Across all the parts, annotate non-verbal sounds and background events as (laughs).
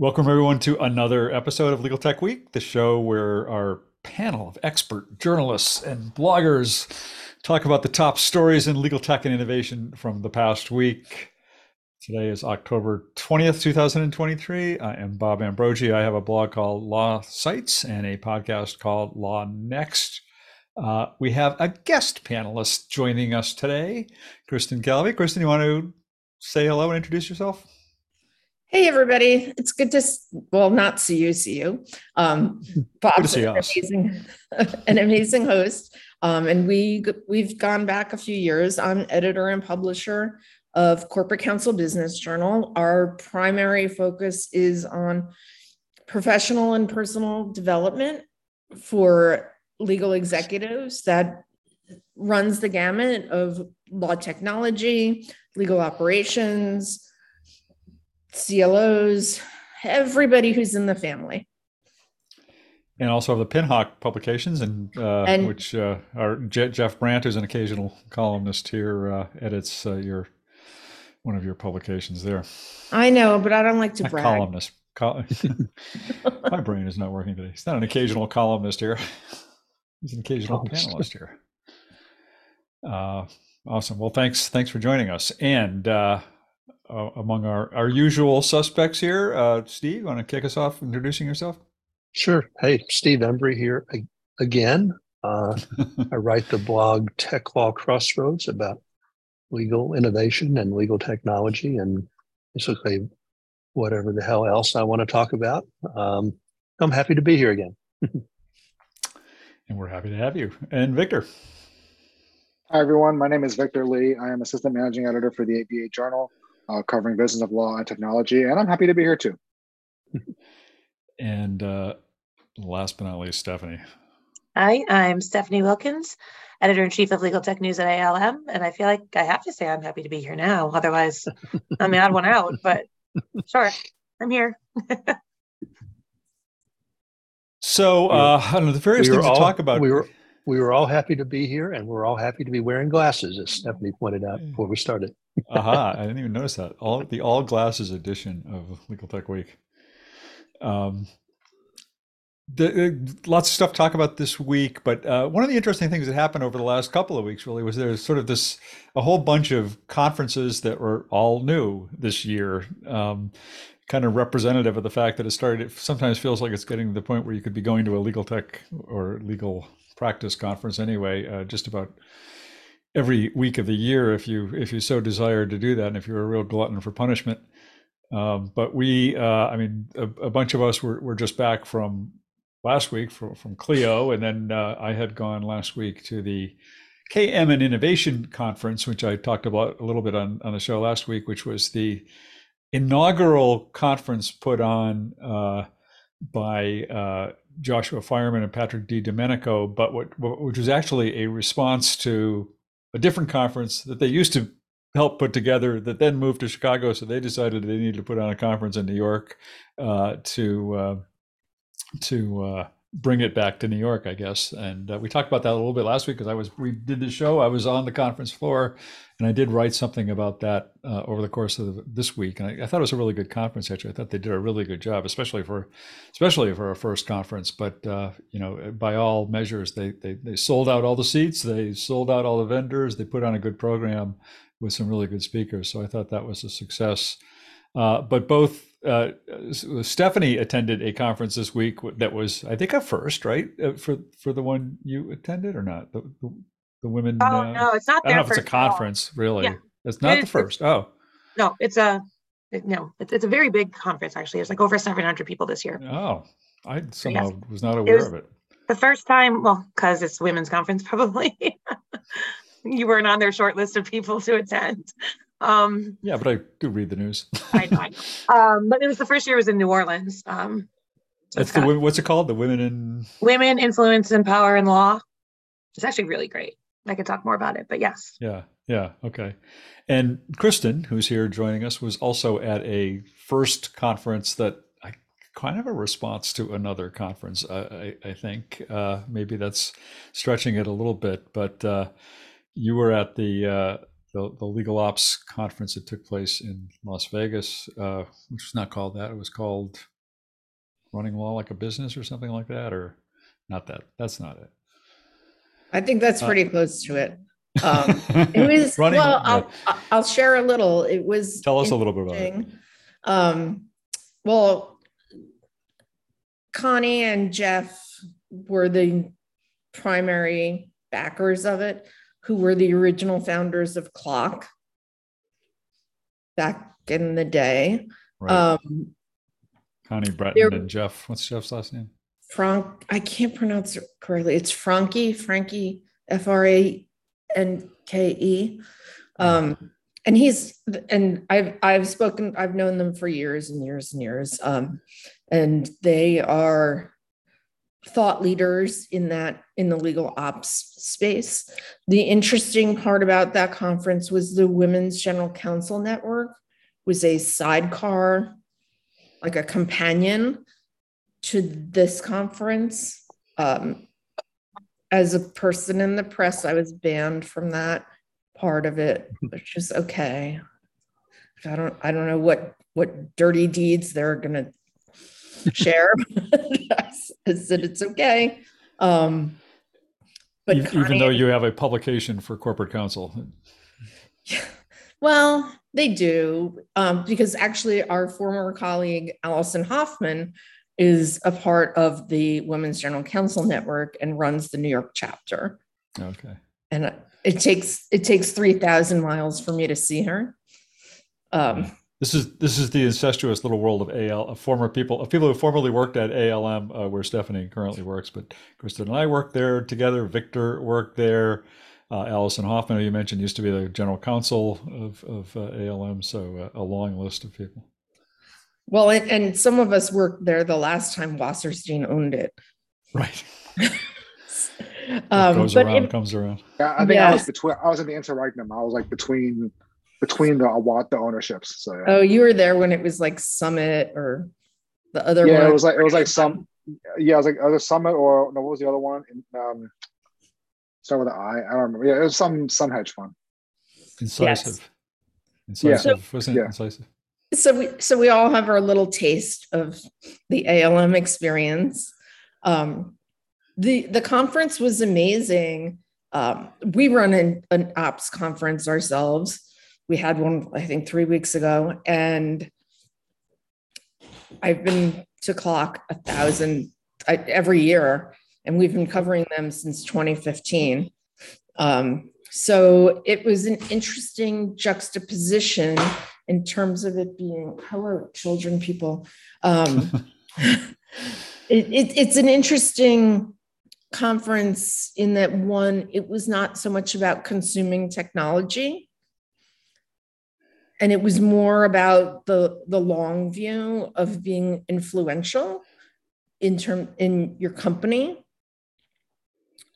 Welcome, everyone, to another episode of Legal Tech Week, the show where our panel of expert journalists and bloggers talk about the top stories in legal tech and innovation from the past week. Today is October 20th, 2023. I am Bob Ambrogi. I have a blog called Law Sites and a podcast called Law Next. Uh, we have a guest panelist joining us today, Kristen Calve. Kristen, you want to say hello and introduce yourself? Hey, everybody. It's good to, well, not see you, see you. Um, Bob's an amazing, (laughs) an amazing host. Um, and we, we've gone back a few years. I'm editor and publisher of Corporate Counsel Business Journal. Our primary focus is on professional and personal development for legal executives that runs the gamut of law technology, legal operations, CLOs, everybody who's in the family. And also the Pinhawk publications, and, uh, and which uh, are Jeff Brandt, who's an occasional columnist here, uh, edits uh, your one of your publications there. I know, but I don't like to brag. Columnist. Col- (laughs) My brain is not working today. He's not an occasional columnist here. (laughs) He's an occasional panelist here. Uh, awesome. Well, thanks. Thanks for joining us. And uh, among our, our usual suspects here. Uh, Steve, want to kick us off introducing yourself? Sure. Hey, Steve Embry here again. Uh, (laughs) I write the blog Tech Law Crossroads about legal innovation and legal technology and basically whatever the hell else I want to talk about. Um, I'm happy to be here again. (laughs) and we're happy to have you. And Victor. Hi, everyone. My name is Victor Li. I am Assistant Managing Editor for the ABA Journal uh, covering business of law and technology, and I'm happy to be here too. (laughs) and uh, last but not least, Stephanie. Hi, I'm Stephanie Wilkins, editor in chief of Legal Tech News at ALM, and I feel like I have to say I'm happy to be here now. Otherwise, I'm the odd one out. But (laughs) sure, I'm here. so uh, I don't know the various we things all, to talk about. We were we were all happy to be here, and we're all happy to be wearing glasses, as Stephanie pointed out before we started. Aha! I didn't even notice that. All the all glasses edition of Legal Tech Week. Um, the, lots of stuff to talk about this week, but uh, one of the interesting things that happened over the last couple of weeks really was there's sort of this a whole bunch of conferences that were all new this year. Um, kind of representative of the fact that it started. It sometimes feels like it's getting to the point where you could be going to a legal tech or legal practice conference anyway, uh, just about every week of the year if you if you so desire to do that, and if you're a real glutton for punishment. Um, but we, uh, I mean, a, a, bunch of us were, were just back from last week from, from Clio, and then uh, I had gone last week to the KM and Innovation Conference, which I talked about a little bit on, on the show last week, which was the inaugural conference put on uh, by uh, Joshua Fireman and Patrick DiDomenico but what, which was actually a response to a different conference that they used to help put together that then moved to Chicago. So they decided they needed to put on a conference in New York uh, to uh, to uh, bring it back to New York, I guess. And uh, we talked about that a little bit last week because I was we did the show. I was on the conference floor, and I did write something about that uh, over the course of the, this week. And I, I, thought it was a really good conference. Actually, I thought they did a really good job, especially for especially for a first conference. But uh, you know, by all measures, they, they they sold out all the seats. They sold out all the vendors. They put on a good program with some really good speakers. So I thought that was a success. Uh, but both uh, Stephanie attended a conference this week that was, I think, a first, right, uh, for for the one you attended or not? The, the, the women. Oh uh, no, it's not. I don't know if it's a conference, really. Yeah. It's not it, the first. Oh. No, it's a no. It's, it's a very big conference. Actually, it's like over seven hundred people this year. Oh, I somehow yes. was not aware was of it. The first time, well, because it's women's conference, (laughs) probably. you weren't on their short list of people to attend. Um, yeah, but I do read the news. (laughs) I know. Um, but it was the first year it was in New Orleans. Um, so That's the what's it called? The Women in Women Influence and Power in Law. It's actually really great. I could talk more about it, but yes. Yeah, yeah, okay. And Kristen, who's here joining us, was also at a first conference that I kind of a response to another conference. I, I, I think uh, maybe that's stretching it a little bit, but uh, you were at the uh, the, the legal ops conference that took place in Las Vegas, uh, which was not called that. It was called Running Law Like a Business or something like that, or not that. That's not it. I think that's pretty uh, close to it. Um, it (laughs) was running, well. I'll I'll share a little. It was tell us a little bit about it. Um, well, Connie and Jeff were the primary backers of it, who were the original founders of CLOC back in the day. Right. Um, Connie Brenton and Jeff. What's Jeff's last name? Frank. I can't pronounce it correctly. It's Frankie. Frankie. F R A N K E. Um, and he's and I've I've spoken. I've known them for years and years and years. Um, and they are thought leaders in that in the legal ops space. The interesting part about that conference was the Women's General Counsel Network was a sidecar, like a companion to this conference. Um, as a person in the press, I was banned from that part of it, which is okay. I don't I don't know what what dirty deeds they're gonna share. (laughs) I said it's okay. Um, but even, Connie, though you have a publication for corporate counsel. (laughs) Well, they do um, because actually our former colleague Allison Hoffman is a part of the Women's General Counsel Network and runs the New York chapter. Okay. And it takes it takes three thousand miles for me to see her. Um, this is this is the incestuous little world of AL of former people of people who formerly worked at ALM, uh, where Stephanie currently works. But Kristen and I worked there together. Victor worked there. Uh, Allison Hoffman, who you mentioned, used to be the general counsel of, of uh, ALM. So uh, a long list of people. Well, and, and, some of us worked there the last time Wasserstein owned it. Right. (laughs) um, goes around, it, comes around. Yeah, I think I was between. I was in the interregnum. I was like between between the what the ownerships. So yeah. oh, you were there when it was like Summit or the other yeah, one. it was like it was like some yeah, it was like either Summit or no, what was the other one? Um, start with an I. I don't remember. Yeah, it was some some hedge fund. Incisive. Yes. Incisive, yeah. wasn't it? Yeah. Incisive. So we so we all have our little taste of the ALM experience. Um, the the conference was amazing. Um, we run an, an ops conference ourselves we had one i think three weeks ago and i've been to CLOC a thousand I, every year and we've been covering them since 2015 um, so it was an interesting juxtaposition in terms of it being hello children people. Um, (laughs) it, it, it's an interesting conference in that one it was not so much about consuming technology and it was more about the the long view of being influential in term in your company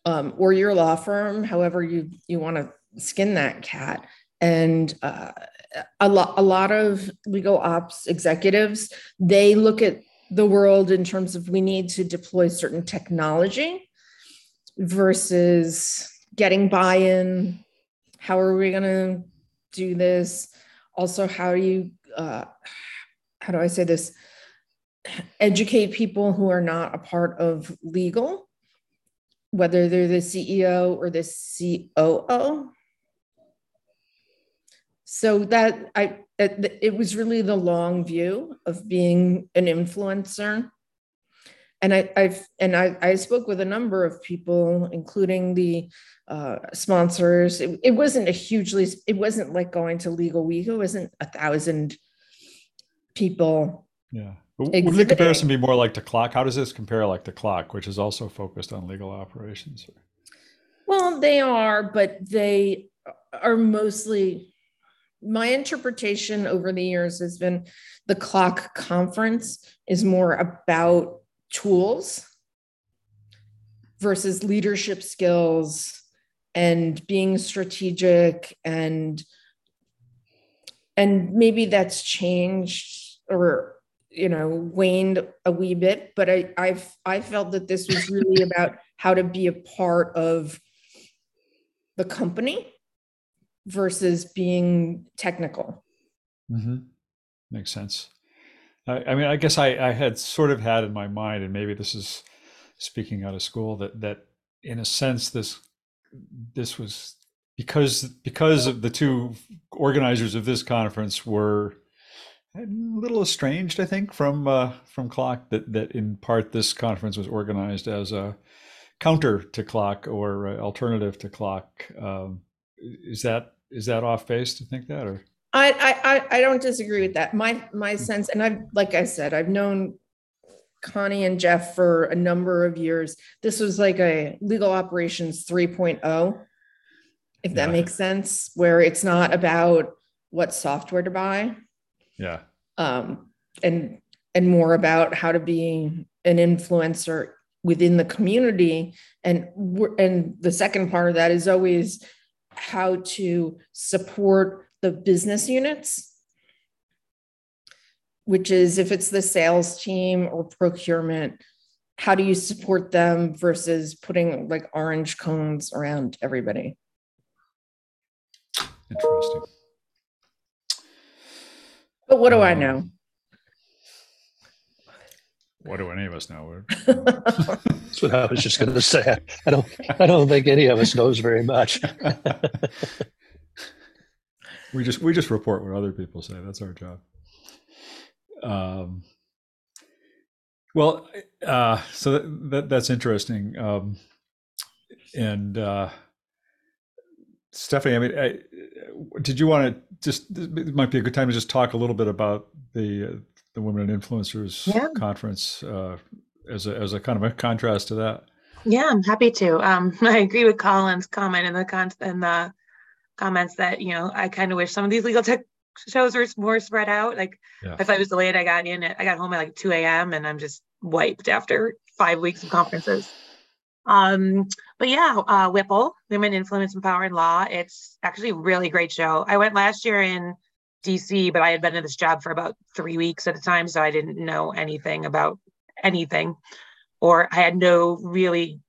um, or your law firm however you you want to skin that cat. And uh, a lot a lot of legal ops executives they look at the world in terms of we need to deploy certain technology versus getting buy-in. How are we going to do this also how do you uh, how do i say this? Educate people who are not a part of legal whether they're the ceo or the coo so that i it, it was really the long view of being an influencer and I, have and I, I spoke with a number of people, including the uh, sponsors. It, it, wasn't a hugely. It wasn't like going to Legal Week. It wasn't a thousand people. Yeah. Would the comparison be more like the CLOC? How does this compare like the CLOC, which is also focused on legal operations? Well, they are, but they are mostly. My interpretation over the years has been the CLOC conference is more about tools versus leadership skills and being strategic and and maybe that's changed or you know waned a wee bit but i i've i felt that this was really (laughs) about how to be a part of the company versus being technical. Mm-hmm. Makes sense. I, I, mean, I guess I, I had sort of had in my mind, and maybe this is speaking out of school, that that in a sense this this was because because of the two organizers of this conference were a little estranged, I think, from uh, from CLOC. That that in part this conference was organized as a counter to CLOC or alternative to CLOC. Um, is that is that off base to think that, or? I, I I don't disagree with that. My my sense, and I've like I said, I've known Connie and Jeff for a number of years. This was like a legal operations 3.0, if that yeah. makes sense, where it's not about what software to buy. Yeah. Um, and and more about how to be an influencer within the community. And and the second part of that is always how to support the business units which is if it's the sales team or procurement, how do you support them versus putting like orange cones around everybody? Interesting. But what do um, I know? What do any of us know? (laughs) That's what I was just going to say. I don't. I don't think any of us knows very much. (laughs) we just we just report what other people say. That's our job. Um, well, uh, so that, that, that's interesting. Um, and uh, Stephanie, I mean, I, did you want to just? It might be a good time to just talk a little bit about the the Women and Influencers yeah. conference uh, as a as a kind of a contrast to that. Yeah, I'm happy to. Um, (laughs) I agree with Colin's comment in the con in the comments that you know I kind of wish some of these legal tech shows were more spread out. Like yeah. if I was delayed, I got in it. I got home at like 2 a.m. and I'm just wiped after five weeks of conferences. Um, but yeah, uh, WIPL, Women Influence and Power and Law. It's actually a really great show. I went last year in DC, but I had been in this job for about three weeks at a time, so I didn't know anything about anything, or I had no really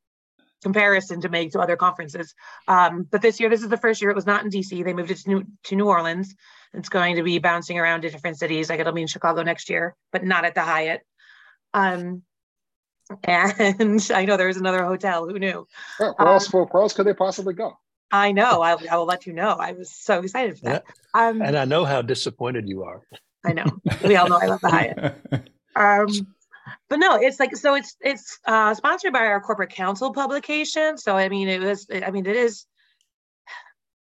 comparison to make to other conferences. Um, but this year, this is the first year it was not in DC. They moved it to New, to New Orleans. It's going to be bouncing around to different cities. Like it'll be in Chicago next year, but not at the Hyatt. Um, and (laughs) I know there's another hotel. Who knew? Where, where else? Um, where else could they possibly go? I know. I, I, will let you know. I was so excited for that. Um, and I know how disappointed you are. I know. We all know I love the Hyatt. (laughs) Um, but no, it's like so. It's it's uh, sponsored by our corporate counsel publication. So I mean, it was. I mean, it is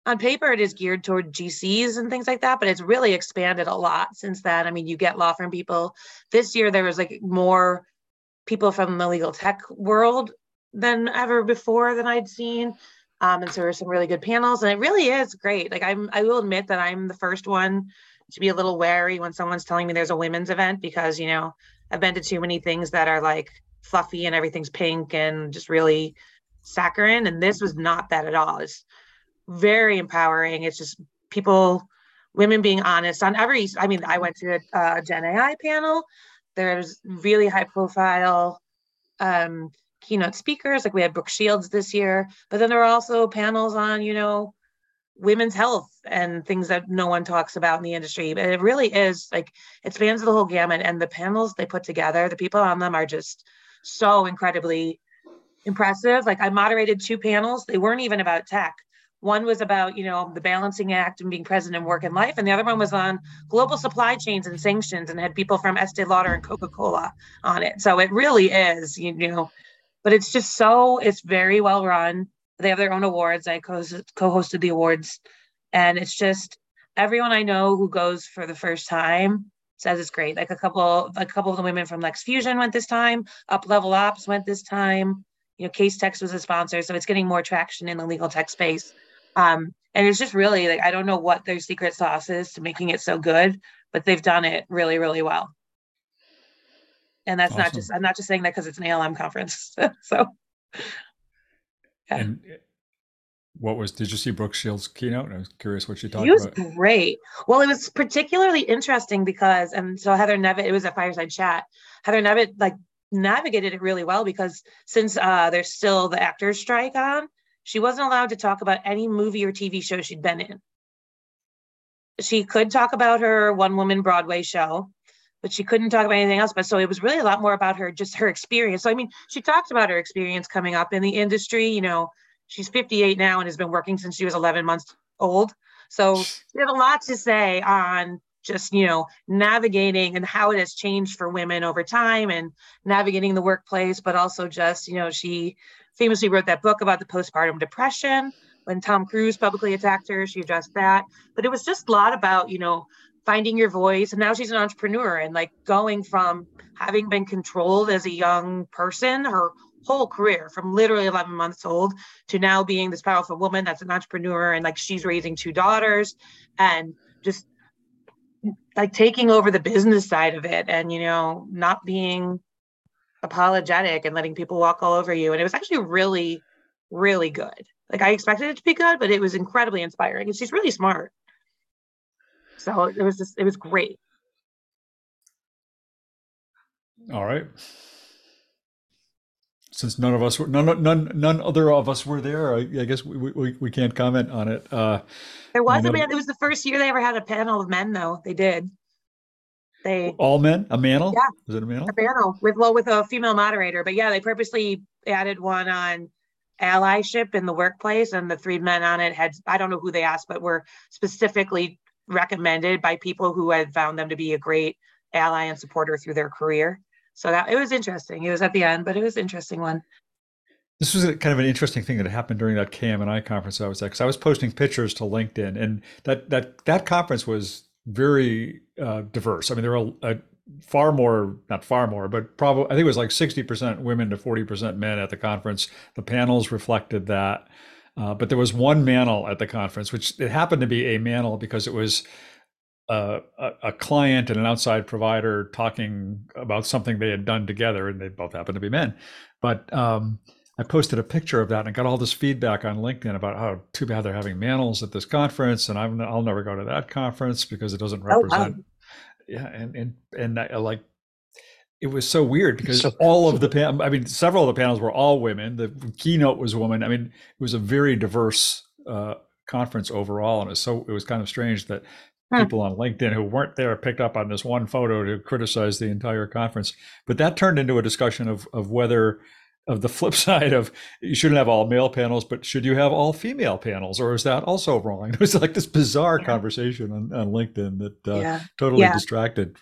on paper it is geared toward GCs and things like that, but it's really expanded a lot since then. I mean, you get law firm people. This year there was like more people from the legal tech world than ever before than I'd seen. Um, and so there were some really good panels, and it really is great. Like I'm, I will admit that I'm the first one to be a little wary when someone's telling me there's a women's event because you know I've been to too many things that are like fluffy and everything's pink and just really saccharine, and this was not that at all. It's very empowering. It's just people, women being honest on every. I mean, I went to a, Gen AI panel. There's really high profile um, keynote speakers, like we had Brooke Shields this year, but then there were also panels on, you know, women's health and things that no one talks about in the industry. But it really is like it spans the whole gamut. And the panels they put together, the people on them are just so incredibly impressive. Like I moderated two panels, they weren't even about tech. One was about, you know, the balancing act and being present in work and life. And the other one was on global supply chains and sanctions and had people from Estee Lauder and Coca-Cola on it. So it really is, you know, but it's just so, it's very well run. They have their own awards. I co-hosted the awards and it's just everyone I know who goes for the first time says it's great. Like a couple, a couple of the women from LexFusion went this time. UpLevel Ops went this time. You know, Casetext was a sponsor, so it's getting more traction in the legal tech space. Um, and it's just really like I don't know what their secret sauce is to making it so good, but they've done it really, really well. And that's awesome. not just I'm not just saying that because it's an ALM conference. (laughs) so yeah. And what was did you see Brooke Shields' keynote? I was curious what she talked he was about. great. Well, it was particularly interesting because and so Heather Nevitt, it was a fireside chat. Heather Nevitt like navigated it really well because since uh there's still the actors strike on, she wasn't allowed to talk about any movie or TV show she'd been in. she could talk about her one woman Broadway show, but she couldn't talk about anything else. But so it was really a lot more about her, just her experience. So, I mean, she talked about her experience coming up in the industry. You know, she's 58 now and has been working since she was 11 months old. So she had a lot to say on just, you know, navigating and how it has changed for women over time and navigating the workplace, but also just, you know, she famously wrote that book about the postpartum depression when Tom Cruise publicly attacked her, she addressed that. But it was just a lot about, you know, finding your voice. And now she's an entrepreneur and like going from having been controlled as a young person her whole career from literally 11 months old to now being this powerful woman that's an entrepreneur and like she's raising two daughters and just like taking over the business side of it and you know not being apologetic and letting people walk all over you and it was actually really really good like I expected it to be good, but it was incredibly inspiring. And she's really smart. So it was just it was great. All right. Since none of us were none none none other of us were there, I, I guess we, we we can't comment on it. Uh, there was a man. It was the first year they ever had a panel of men, though. They did. They all men a manel. Yeah, was it a manel? A panel with well with a female moderator, but yeah, they purposely added one on allyship in the workplace and the three men on it had i don't know who they asked but were specifically recommended by people who had found them to be a great ally and supporter through their career so that it was interesting it was at the end but it was interesting one this was a, kind of an interesting thing that happened during that KM&I conference I was at because I was posting pictures to LinkedIn, and that that that conference was very uh, diverse. I mean, there were a, a far more, not far more, but probably, I think it was like 60% women to 40% men at the conference. The panels reflected that. Uh, but there was one manel at the conference, which it happened to be a manel because it was a, a, client and an outside provider talking about something they had done together, and they both happened to be men. But um, I posted a picture of that and got all this feedback on LinkedIn about how too bad they're having manels at this conference, and I'm, I'll never go to that conference because it doesn't represent. Oh, wow yeah, and and and I, like it was so weird because so, (laughs) all of the pan- I mean, several of the panels were all women. The keynote was a woman. I mean, it was a very diverse uh, conference overall, and it was so it was kind of strange that huh. people on LinkedIn who weren't there picked up on this one photo to criticize the entire conference. But that turned into a discussion of of whether of the (laughs) flip side of you shouldn't have all male panels, but should you have all female panels, or is that also wrong? (laughs) It was like this bizarre yeah. conversation on, on LinkedIn that uh, yeah. totally yeah. distracted,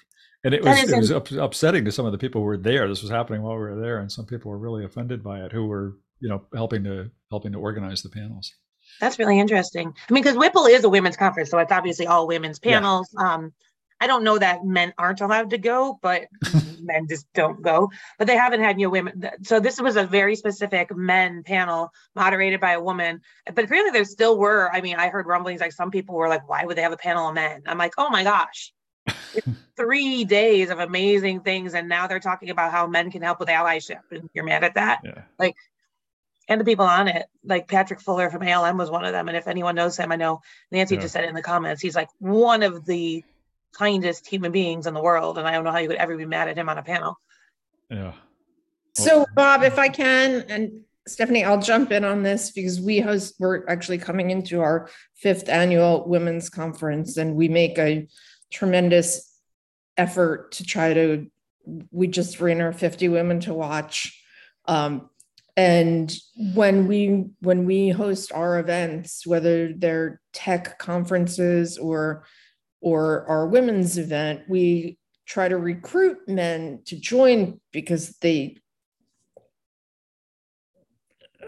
and it was it was up, upsetting to some of the people who were there. This was happening while we were there, and some people were really offended by it, who were you know helping to helping to organize the panels. That's really interesting. I mean, because WIPL is a women's conference, so it's obviously all women's panels. Um, I don't know that men aren't allowed to go, but (laughs) men just don't go. But they haven't had you women. So this was a very specific men panel moderated by a woman. But apparently there still were. I mean, I heard rumblings like some people were like, "Why would they have a panel of men?" I'm like, "Oh my gosh." Three days of amazing things and now they're talking about how men can help with allyship and you're mad at that yeah. like and the people on it like patrick fuller from alm was one of them and if anyone knows him i know nancy yeah. just said it in the comments he's like one of the kindest human beings in the world, and I don't know how you could ever be mad at him on a panel. Yeah. So, Bob, if I can, and Stephanie, I'll jump in on this because we host, we're actually coming into our fifth annual women's conference, and we make a tremendous effort to try to, we just ran our 50 women to watch. Um, and when we when we host our events whether they're tech conferences or or our women's event, we try to recruit men to join because they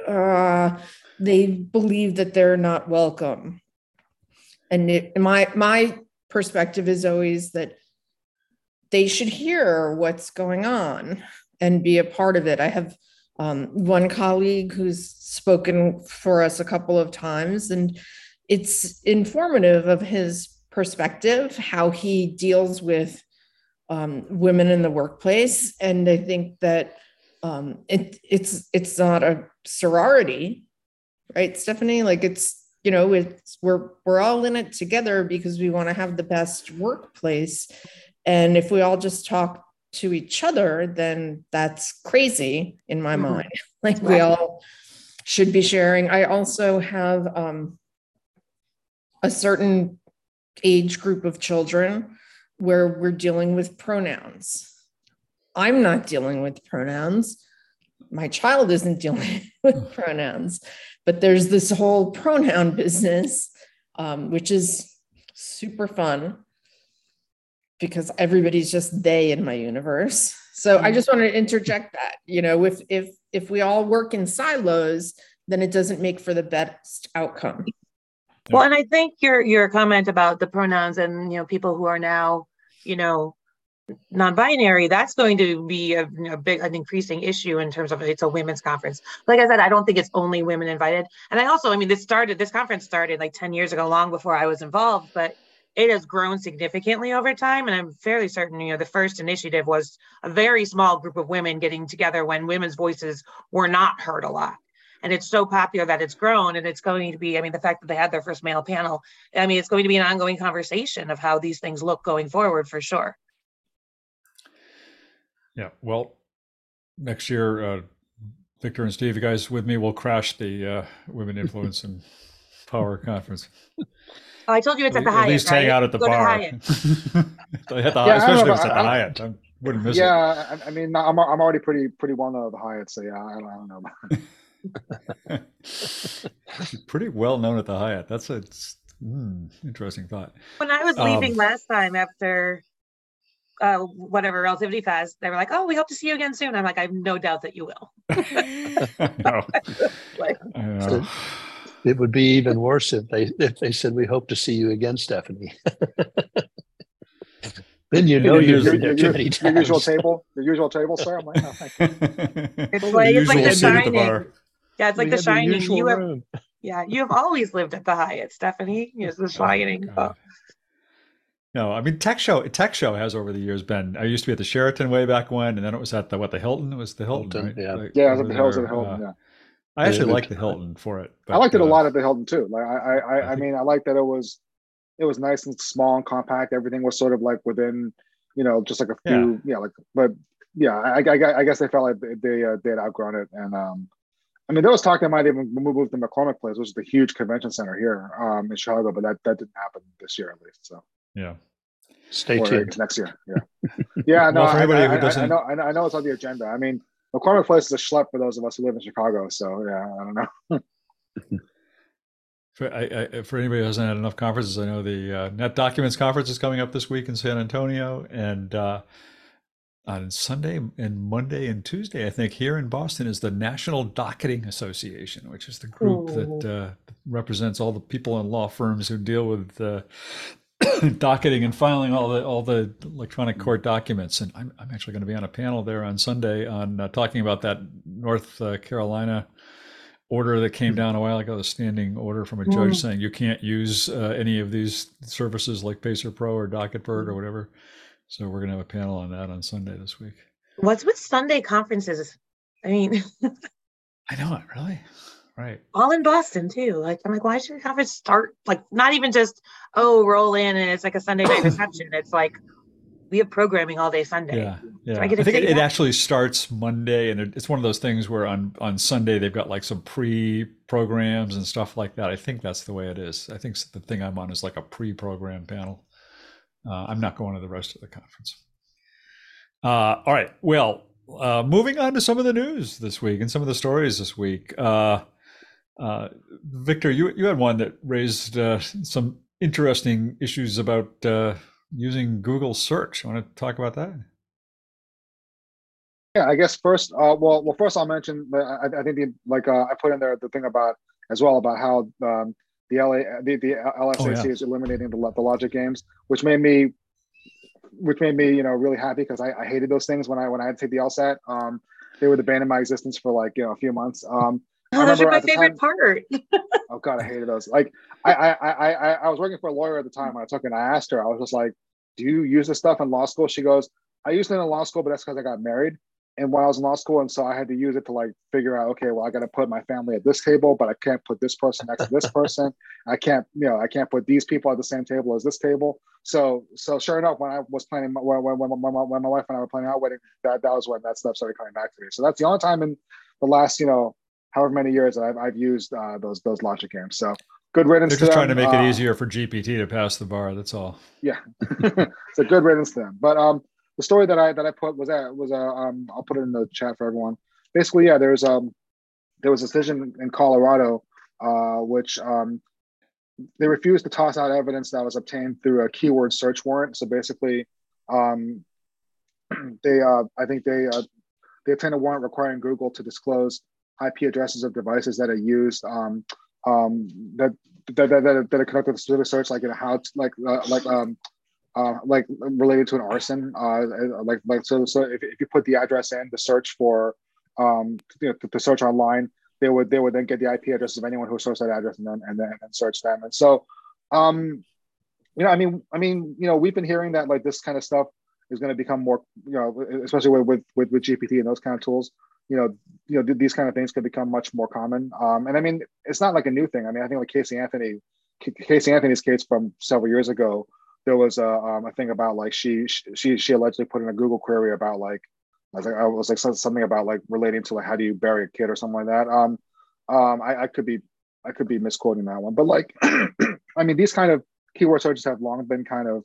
uh, they believe that they're not welcome. And it, my my perspective is always that they should hear what's going on and be a part of it. I have um, one colleague who's spoken for us a couple of times, and it's informative of his perspective, how he deals with um, women in the workplace, and I think that um, it, it's it's not a sorority, right, Stephanie? Like it's you know it's we're we're all in it together because we want to have the best workplace, and if we all just talk to each other, then that's crazy in my mm-hmm. mind. (laughs) Like right. we all should be sharing. I also have um, a certain age group of children where we're dealing with pronouns. I'm not dealing with pronouns. My child isn't dealing (laughs) with pronouns, but there's this whole pronoun (laughs) business, um, which is super fun because everybody's just they in my universe. So I just want to interject that, you know, if if if we all work in silos, then it doesn't make for the best outcome. Well, and I think your your comment about the pronouns and you know people who are now, you know, non-binary, that's going to be a, big an increasing issue in terms of it's a women's conference. Like I said, I don't think it's only women invited. And I also, I mean, this started this conference started like 10 years ago, long before I was involved, but it has grown significantly over time. And I'm fairly certain, you know, the first initiative was a very small group of women getting together when women's voices were not heard a lot and it's so popular that it's grown and it's going to be i mean the fact that they had their first male panel i mean it's going to be an ongoing conversation of how these things look going forward for sure yeah well next year uh, victor and steve you guys with me will crash the uh, women (laughs) influence and power conference Oh, I told you it's at the Hyatt. At least right? hang out at the Go bar. The at (laughs) the, yeah, especially if it's at the Hyatt. I wouldn't miss yeah, it. Yeah, I mean, I'm I'm already pretty pretty well known at the Hyatt, so yeah, I don't, I don't know. (laughs) Pretty well known at the Hyatt. That's a mm, interesting thought. When I was leaving um, last time after uh, whatever Relativity Fest, they were like, "Oh, we hope to see you again soon." I'm like, "I have no doubt that you will." (laughs) (laughs) no. like, it would be even worse if they if they said, "We hope to see you again, Stephanie." (laughs) Then you know you're your, your, your, your usual table, your usual table, sir. I'm like, no, it's like it's like the shining. Yeah, it's like we the shining. The you have, yeah, you have always lived at the Hyatt, Stephanie. It's the oh shining. Oh, no, I mean Tech Show. Tech Show has over the years been. I used to be at the Sheraton way back when, and then it was at the what the Hilton. It was the Hilton, Hilton right? Yeah, like, yeah, it was at the Hilton. Hilton. Uh, yeah. I actually like the Hilton for it. But, I liked it a uh, lot at the Hilton too. Like I, I, I, I mean, I like that it was, it was nice and small and compact. Everything was sort of like within, you know, just like a few, yeah, yeah like, but yeah, I, I, I guess they felt like they, they, uh, they had outgrown it, and um, I mean, there was talk they might even move to McCormick Place, which is the huge convention center here um, in Chicago, but that, that didn't happen this year at least. So yeah, stay tuned next year. Yeah, (laughs) yeah. No, well, I, I, I, I, know, I know it's on the agenda. I mean, McCormick Place is a schlep for those of us who live in Chicago. So yeah, I don't know. (laughs) for, I, for anybody who hasn't had enough conferences, I know the uh, NetDocuments conference is coming up this week in San Antonio, and uh, on Sunday and Monday and Tuesday, I think here in Boston is the National Docketing Association, which is the group Ooh. that uh, represents all the people in law firms who deal with uh, (coughs) docketing and filing all the all the electronic court documents. And I'm, I'm actually going to be on a panel there on Sunday on uh, talking about that North uh, Carolina order that came down a while ago, the standing order from a judge mm. saying you can't use uh, any of these services like PacerPro or DocketBird or whatever. So we're going to have a panel on that on Sunday this week. What's with Sunday conferences? I mean, (laughs) I know it really. Right. All in Boston too. Like I'm like, why should the conference start? Like not even just oh roll in and it's like a Sunday night reception. It's like we have programming all day Sunday. Yeah, yeah. I, I, think it, it, actually starts Monday, and it's one of those things where on on Sunday they've got like some pre programs and stuff like that. I think that's the way it is. I think the thing I'm on is like a pre program panel. Uh, I'm not going to the rest of the conference. Uh, all right. Well, uh, moving on to some of the news this week and some of the stories this week. Uh, Victor, you you had one that raised uh, some interesting issues about uh, using Google search. Want to talk about that? Yeah, I guess first, uh, well, well, first I'll mention. I, I think the like uh, I put in there the thing about as well about how um, the LA the, the LSAC oh, yeah. is eliminating the the logic games, which made me which made me you know really happy because I, I hated those things when I when I had to take the LSAT. Um, they were the bane of my existence for like you know a few months. Um, Oh, those are my favorite time, part. oh god, I hated those. Like (laughs) I, I I I I was working for a lawyer at the time when I took it and I asked her, I was just like, Do you use this stuff in law school? She goes, I used it in law school, but that's because I got married. And when I was in law school, and so I had to use it to like figure out, okay, well, I got to put my family at this table, but I can't put this person next to this (laughs) person. I can't, you know, I can't put these people at the same table as this table. So, so sure enough, when I was planning, when when when, when, when my wife and I were planning our wedding, that that was when that stuff started coming back to me. So that's the only time in the last, you know, however many years I've, I've used uh, those those logic games. So good riddance. They're just trying to make uh, it easier for GPT to pass the bar. That's all. Yeah, (laughs) it's a good riddance to them. But um, the story that I that I put was that was a uh, um, I'll put it in the chat for everyone. Basically, yeah, there's um, there was a decision in Colorado, uh, which um, they refused to toss out evidence that was obtained through a keyword search warrant. So basically, um, (clears throat) they uh, I think they uh, they obtained a warrant requiring Google to disclose IP addresses of devices that are used um, um, that, that, that, that are conducted a specific search, like in a house, like uh, like um, uh, like related to an arson. Uh, like like so so if, if you put the address in the search for um, you know, to, to search online, they would they would then get the IP addresses of anyone who searched that address and then and then and search them. And so, um, you know, I mean, I mean, you know, we've been hearing that like this kind of stuff is going to become more, you know, especially with, with with GPT and those kind of tools. You know, you know, these kind of things could become much more common. Um, and I mean, it's not like a new thing. I mean, I think like Casey Anthony, Casey Anthony's case from several years ago, there was a, um, a thing about like she she she allegedly put in a Google query about like I was like I was like something about like relating to like how do you bury a kid or something like that. Um, um, I, I could be I could be misquoting that one, but like, (clears throat) I mean, these kind of keyword searches have long been kind of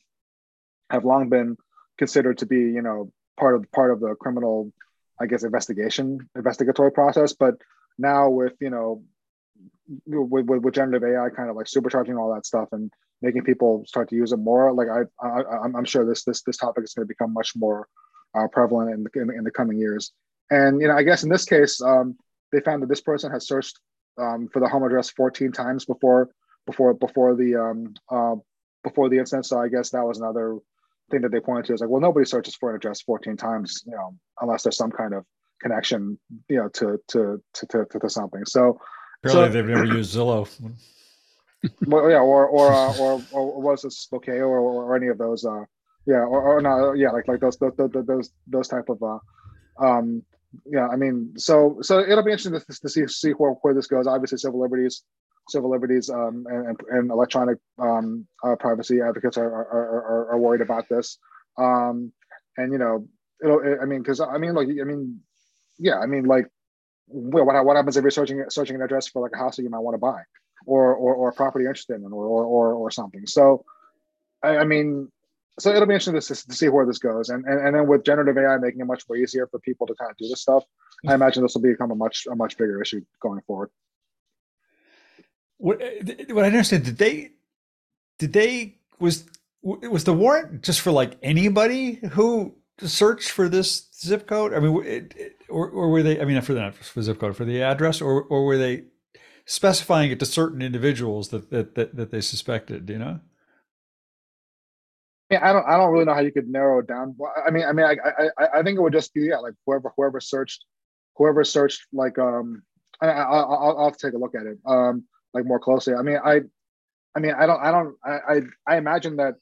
have long been considered to be you know part of part of the criminal i guess investigation investigatory process. But now with you know with, with, with generative ai kind of like supercharging all that stuff and making people start to use it more like i, I i'm sure this this this topic is going to become much more uh, prevalent in the, in, in, the coming years. And you know i guess in this case um, they found that this person has searched um, for the home address 14 times before before before the um, uh, before the incident. So i guess that was another thing that they pointed to is like, well, nobody searches for an address 14 times, you know, unless there's some kind of connection, you know, to to to to, to something. So apparently so, they've never used Zillow. (laughs) well, yeah, or or uh, or or was it Spokeo or, or any of those? Uh, yeah, or, or no, yeah, like like those those those those type of uh, um, yeah. I mean, so so it'll be interesting to, to see see where, where this goes. Obviously, civil liberties civil liberties um, and, and, electronic um, uh, privacy advocates are, are, are, are, worried about this. Um, and, you know, it'll, I mean, because I mean, like, I mean, yeah, I mean, like, what, what happens if you're searching searching an address for like a house that you might want to buy or, or, or a property you're interested in or, or, or, something. So, I, I mean, so it'll be interesting to, to, see where this goes. And, and, and then with generative AI making it much more easier for people to kind of do this stuff, I imagine this will become a much, a much bigger issue going forward. What, what I understand, did they, did they, was, was the warrant just for like anybody who searched for this zip code? I mean, it, it, or, or were they, I mean, for the, for zip code, for the address, or, or were they specifying it to certain individuals that, that, that, that they suspected, you know? Yeah, I don't. I don't really know how you could narrow it down. I mean, I mean, I, I, I think it would just be yeah, like whoever, whoever searched, whoever searched, like, um, I, I, I'll, I'll take a look at it. Um, like more closely. I mean, I, I mean, I don't, I don't, I, I, I imagine that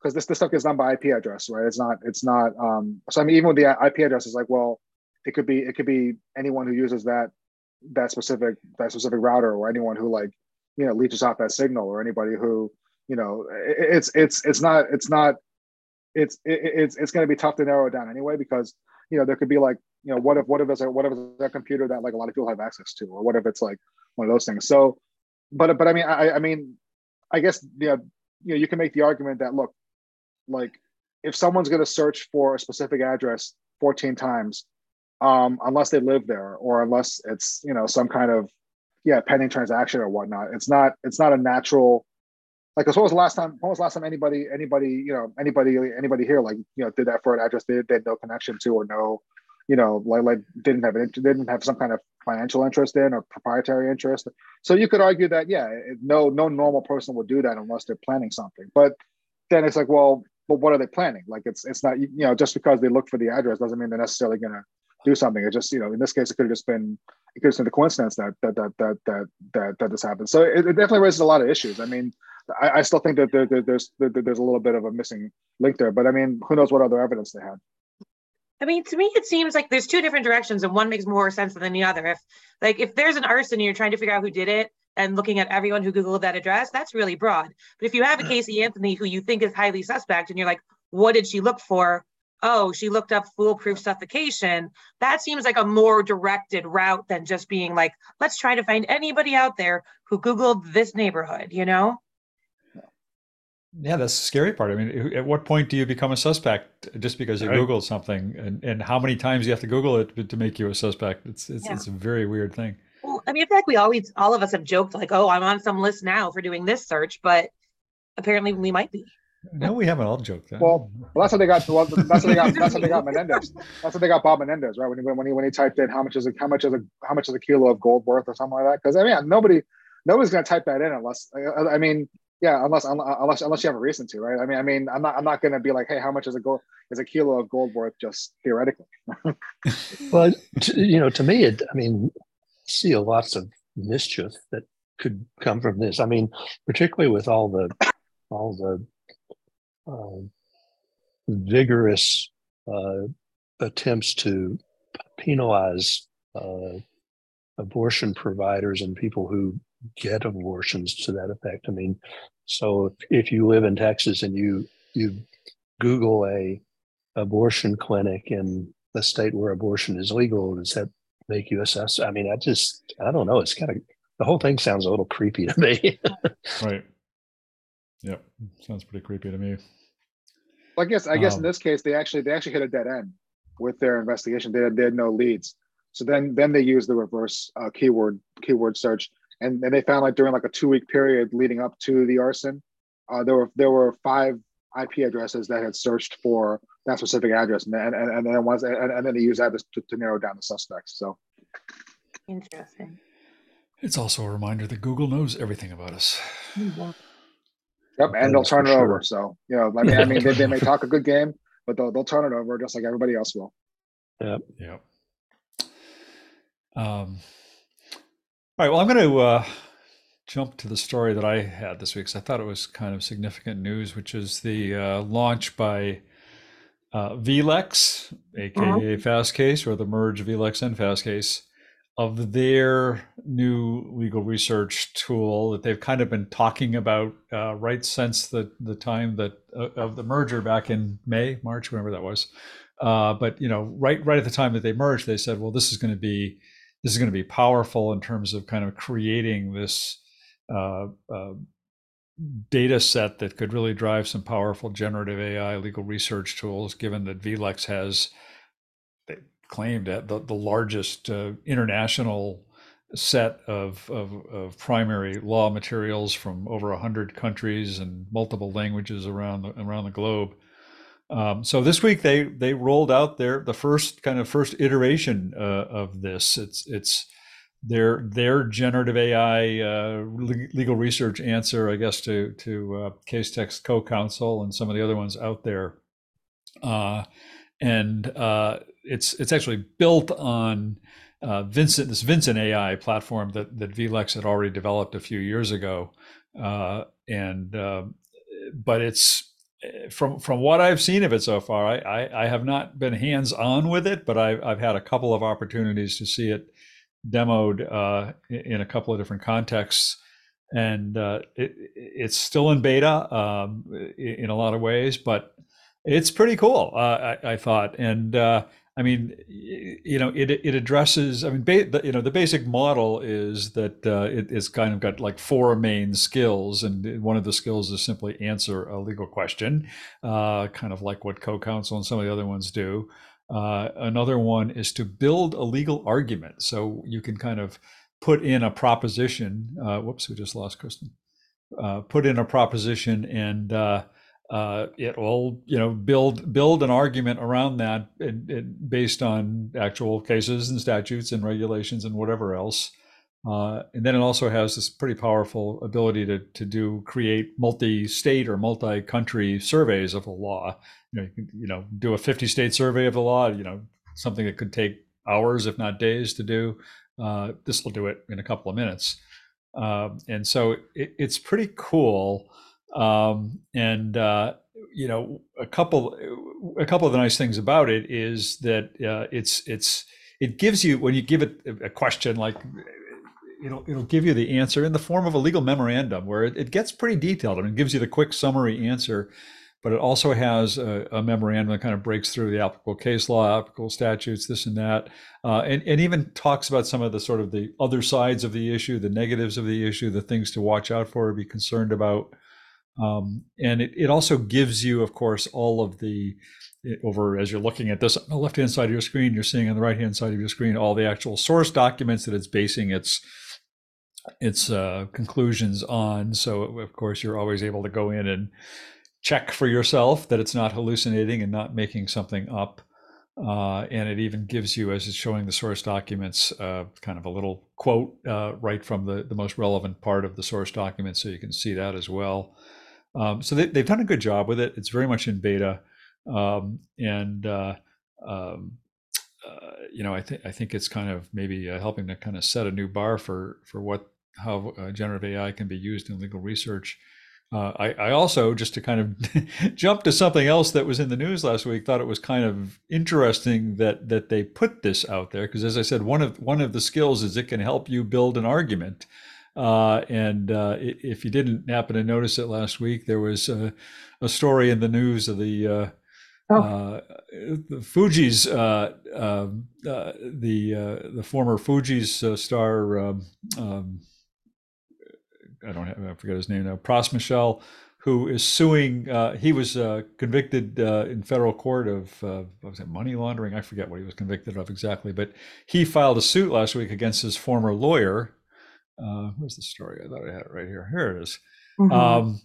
because this this stuff is done by IP address, right? It's not, it's not. Um, so I mean, even with the IP address, it's like, well, it could be, it could be anyone who uses that that specific that specific router, or anyone who like, you know, leeches off that signal, or anybody who, you know, it, it's it's it's not it's not it's it, it's it's going to be tough to narrow it down anyway because you know there could be like you know what if what if it's a what if it's a computer that like a lot of people have access to or what if it's like one of those things so but but I mean, I I mean, I guess yeah, you know, you can make the argument that look, like if someone's going to search for a specific address 14 times, um, unless they live there or unless it's you know some kind of yeah pending transaction or whatnot, it's not it's not a natural. Like, when was the last time? When was the last time anybody, anybody, you know, anybody, anybody here, like, you know, did that for an address they, they had no connection to or no, you know, like, like didn't have an, didn't have some kind of financial interest in or proprietary interest. So you could argue that yeah, no no normal person would do that unless they're planning something. But then it's like, well, but what are they planning? Like it's it's not you know just because they look for the address doesn't mean they're necessarily going to do something. It just you know in this case it could have just been it could have been the coincidence that that that that that that, that this happened. So it, it, definitely raises a lot of issues. I mean. I, I still think that there, there, there's there, there's a little bit of a missing link there, but I mean, who knows what other evidence they had? I mean, to me, it seems like there's two different directions, and one makes more sense than the other. If like if there's an arson and you're trying to figure out who did it, and looking at everyone who Googled that address, that's really broad. But if you have a hmm. Casey Anthony who you think is highly suspect, and you're like, what did she look for? oh, she looked up foolproof suffocation, that seems like a more directed route than just being like, let's try to find anybody out there who Googled this neighborhood, you know? Yeah, that's the scary part. I mean, at what point do you become a suspect just because you right. Googled something, and, and how many times you have to Google it to make you a suspect? It's it's, yeah. it's a very weird thing. Well, I mean, I feel like we always, all of us have joked like, "Oh, I'm on some list now for doing this search," but apparently we might be. No, we haven't all joked. That. Well, well, that's how they got. Well, that's how they got. That's how they got (laughs) Menendez. That's how they got Bob Menendez, right? When he when he when he typed in how much is a how much is a how much is a kilo of gold worth or something like that. Because I mean, nobody nobody's going to type that in unless I mean, yeah, unless unless unless you have a reason to, right? I mean, I mean, I'm not I'm not going to be like, hey, how much is a gold is a kilo of gold worth just theoretically. (laughs) well, you know, to me, it. I mean, see lots of mischief that could come from this. I mean, particularly with all the all the uh, vigorous uh, attempts to penalize uh, abortion providers and people who get abortions to that effect. I mean, so if, if you live in Texas and you you Google a abortion clinic in the state where abortion is legal, does that make you assess? I mean, I just I don't know. It's kind of the whole thing sounds a little creepy to me. (laughs) right. Yep. Sounds pretty creepy to me. Well, I guess I guess um, in this case they actually they actually hit a dead end with their investigation. They had, they had no leads. So then then they used the reverse uh, keyword keyword search, and, and they found like during like a two week period leading up to the arson, uh, there were there were five IP addresses that had searched for that specific address, and and, and then once and, and then they used that to, to narrow down the suspects. So interesting. It's also a reminder that Google knows everything about us. Yep, and they'll turn it sure. over. So you know, I mean, I mean, they, they, may talk a good game, but they'll they'll turn it over just like everybody else will. Yep. Yep. Um. All right. Well, I'm going to uh, jump to the story that I had this week because I thought it was kind of significant news, which is the uh, launch by uh, vLex, aka uh-huh. Fastcase, or the merge vLex and Fastcase of their new legal research tool that they've kind of been talking about uh, right since the the time that uh, of the merger back in May, March, whenever that was. Uh, but you know, right right at the time that they merged, they said, well, this is going to be this is going to be powerful in terms of kind of creating this uh, uh, data set that could really drive some powerful generative AI legal research tools. Given that vLex has claimed at the, the largest uh, international set of, of, of, primary law materials from over 100 countries and multiple languages around the, around the globe. Um, so this week they they rolled out their the first kind of first iteration uh, of this. It's it's their their generative AI uh, legal research answer, I guess, to to uh, Casetext CoCounsel and some of the other ones out there. Uh, and uh, it's it's actually built on uh, Vincent this Vincent AI platform that that vLex had already developed a few years ago, uh, and but it's from from what I've seen of it so far, I, I, I have not been hands on with it, but I've I've had a couple of opportunities to see it demoed uh, in a couple of different contexts, and uh, it, it's still in beta um, in a lot of ways, but it's pretty cool. Uh, I, I, thought, and uh, I mean, you know, it it addresses. I mean, ba- you know, the basic model is that uh, it, it's kind of got like four main skills, and one of the skills is simply answer a legal question, uh, kind of like what CoCounsel and some of the other ones do. Uh, another one is to build a legal argument, so you can kind of put in a proposition. Uh, whoops, we just lost Kristen. Uh, put in a proposition and uh, it will you know build build an argument around that it, it, based on actual cases and statutes and regulations and whatever else. Uh, and then it also has this pretty powerful ability to, to do create multi-state or multi-country surveys of the law. You know you, can, you know do a 50 state survey of the law you know something that could take hours if not days to do. Uh, this will do it in a couple of minutes. Uh, and so it, it's pretty cool um, and uh, you know, a couple a couple of the nice things about it is that uh, it's it's it gives you when you give it a question like it'll it'll give you the answer in the form of a legal memorandum where it, it gets pretty detailed and it gives you the quick summary answer but it also has a, a, memorandum that kind of breaks through the applicable case law, applicable statutes, this and that, uh, and, and even talks about some of the sort of the other sides of the issue, the negatives of the issue, the things to watch out for, be concerned about. Um, and it, it also gives you, of course, all of the over as you're looking at this on the left hand side of your screen, you're seeing on the right hand side of your screen all the actual source documents that it's basing its its uh, conclusions on. So of course you're always able to go in and check for yourself that it's not hallucinating and not making something up. Uh, and it even gives you, as it's showing the source documents, uh, kind of a little quote uh, right from the, the most relevant part of the source document, so you can see that as well. Um, so they, have done a good job with it. It's very much in beta, um, and uh, um, uh, you know, I think I think it's kind of maybe uh, helping to kind of set a new bar for for what how generative AI can be used in legal research. Uh, I, I, also, just to kind of (laughs) jump to something else that was in the news last week, thought it was kind of interesting that that they put this out there because, as I said, one of one of the skills is it can help you build an argument. Uh, and uh, if you didn't happen to notice it last week, there was a, a story in the news of the uh, oh. Uh, the Fugees, uh, um, the the former Fugees star. Um, um, I don't have, I forget his name now, Pras Michel, who is suing. Uh, he was uh, convicted uh, in federal court of uh, what was it money laundering? I forget what he was convicted of exactly, but he filed a suit last week against his former lawyer. Uh, where's the story? I thought I had it right here. Here it is. Mm-hmm. Um,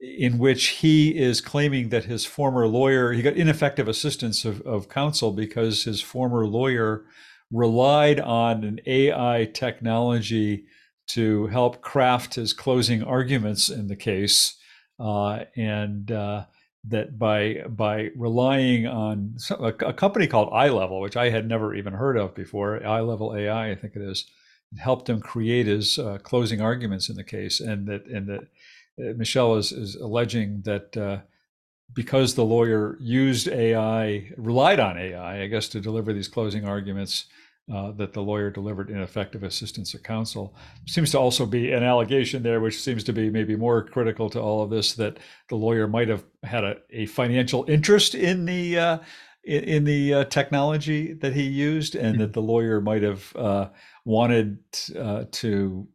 in which he is claiming that his former lawyer he got ineffective assistance of, of counsel because his former lawyer relied on an AI technology to help craft his closing arguments in the case, uh, and uh, that by by relying on a, a, company called EyeLevel, which I had never even heard of before, EyeLevel AI, I think it is, helped him create his uh, closing arguments in the case, and that and that uh, Michel is is alleging that. Uh, because the lawyer used AI, relied on AI, I guess, to deliver these closing arguments, uh, that the lawyer delivered ineffective assistance of counsel. Seems to also be an allegation there, which seems to be maybe more critical to all of this, that the lawyer might have had a, a financial interest in the uh, in, in, the uh, technology that he used, and that the lawyer might have uh, wanted uh, to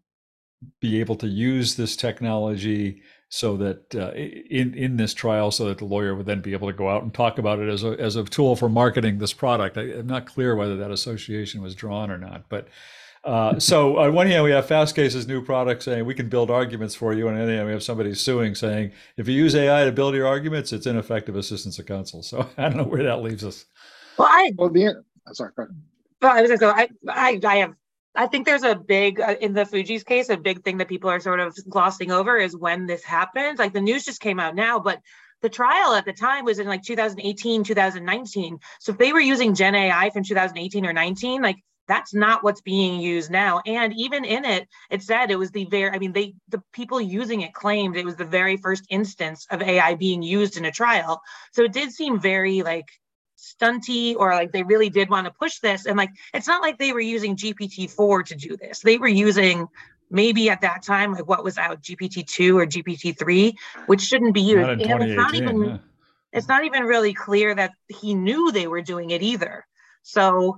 be able to use this technology so that uh, in in this trial, so that the lawyer would then be able to go out and talk about it as a as a tool for marketing this product. I, am not clear whether that association was drawn or not, but. Uh, (laughs) so on one hand, we have Fastcase's new product saying we can build arguments for you, and on the other hand, we have somebody suing saying if you use AI to build your arguments, it's ineffective assistance of counsel. So (laughs) I don't know where that leaves us. Well, I well the sorry. Well, I was going to say I, I I have I think there's a big uh, in the Fugees case, a big thing that people are sort of glossing over is when this happened. Like the news just came out now, but the trial at the time was in like 2018, 2019. So if they were using Gen AI from 2018 or 19, like that's not what's being used now. And even in it, it said it was the very, I mean, they, the people using it claimed it was the very first instance of AI being used in a trial. So it did seem very like stunty or like they really did want to push this. And like, it's not like they were using GPT-4 to do this. They were using maybe at that time, like what was out GPT-2 or GPT-3, which shouldn't be used. Not and it's not even, yeah. it's not even really clear that he knew they were doing it either. So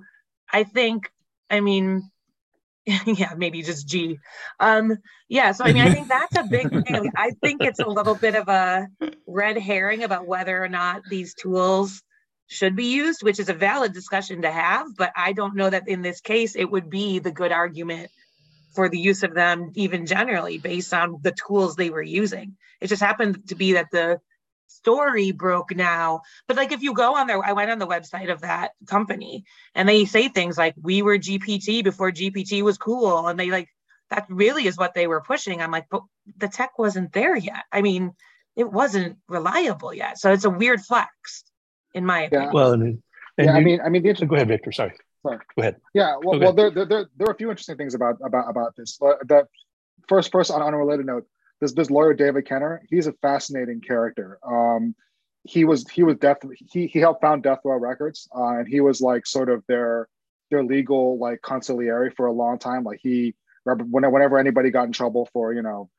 I think, I mean, (laughs) yeah, maybe just G. Um, yeah, so I mean, I think that's a big (laughs) thing. I think it's a little bit of a red herring about whether or not these tools should be used, which is a valid discussion to have. But I don't know that in this case it would be the good argument for the use of them, even generally, based on the tools they were using. It just happened to be that the story broke now. But like if you go on there, I went on the website of that company and they say things like, we were GPT before GPT was cool. And they like, that really is what they were pushing. I'm like, but the tech wasn't there yet. I mean, it wasn't reliable yet. So it's a weird flex in my opinion. Yeah. Well, and, and yeah, you, I mean, I mean, the go ahead, Victor. Sorry. Sorry. Go ahead. Yeah. Well, well, there, there, there, there are a few interesting things about about about this. The first, first on, on a related note, this this lawyer David Kenner, he's a fascinating character. Um, he was he was death he he helped found Death Row Records, uh, and he was like sort of their their legal like consigliere for a long time. Like he whenever anybody got in trouble for you know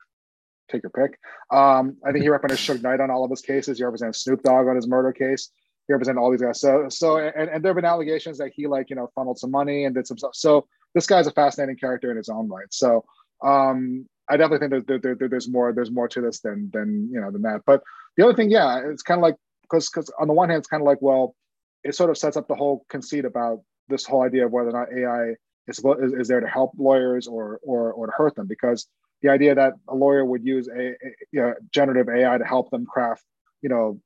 take your pick. Um, I think he represented Suge Knight on all of his cases. He represented Snoop Dogg on his murder case. He represented all these guys. So, so, and, and there have been allegations that he like, you know, funneled some money and did some stuff. So this guy's a fascinating character in his own right. So, um, I definitely think that there, there, there's more, there's more to this than, than, you know, than that. But the other thing, yeah, it's kind of like, because, because on the one hand, it's kind of like, well, it sort of sets up the whole conceit about this whole idea of whether or not AI is, is, is there to help lawyers or, or, or to hurt them. Because the idea that a lawyer would use a, a you know, generative AI to help them craft, you know,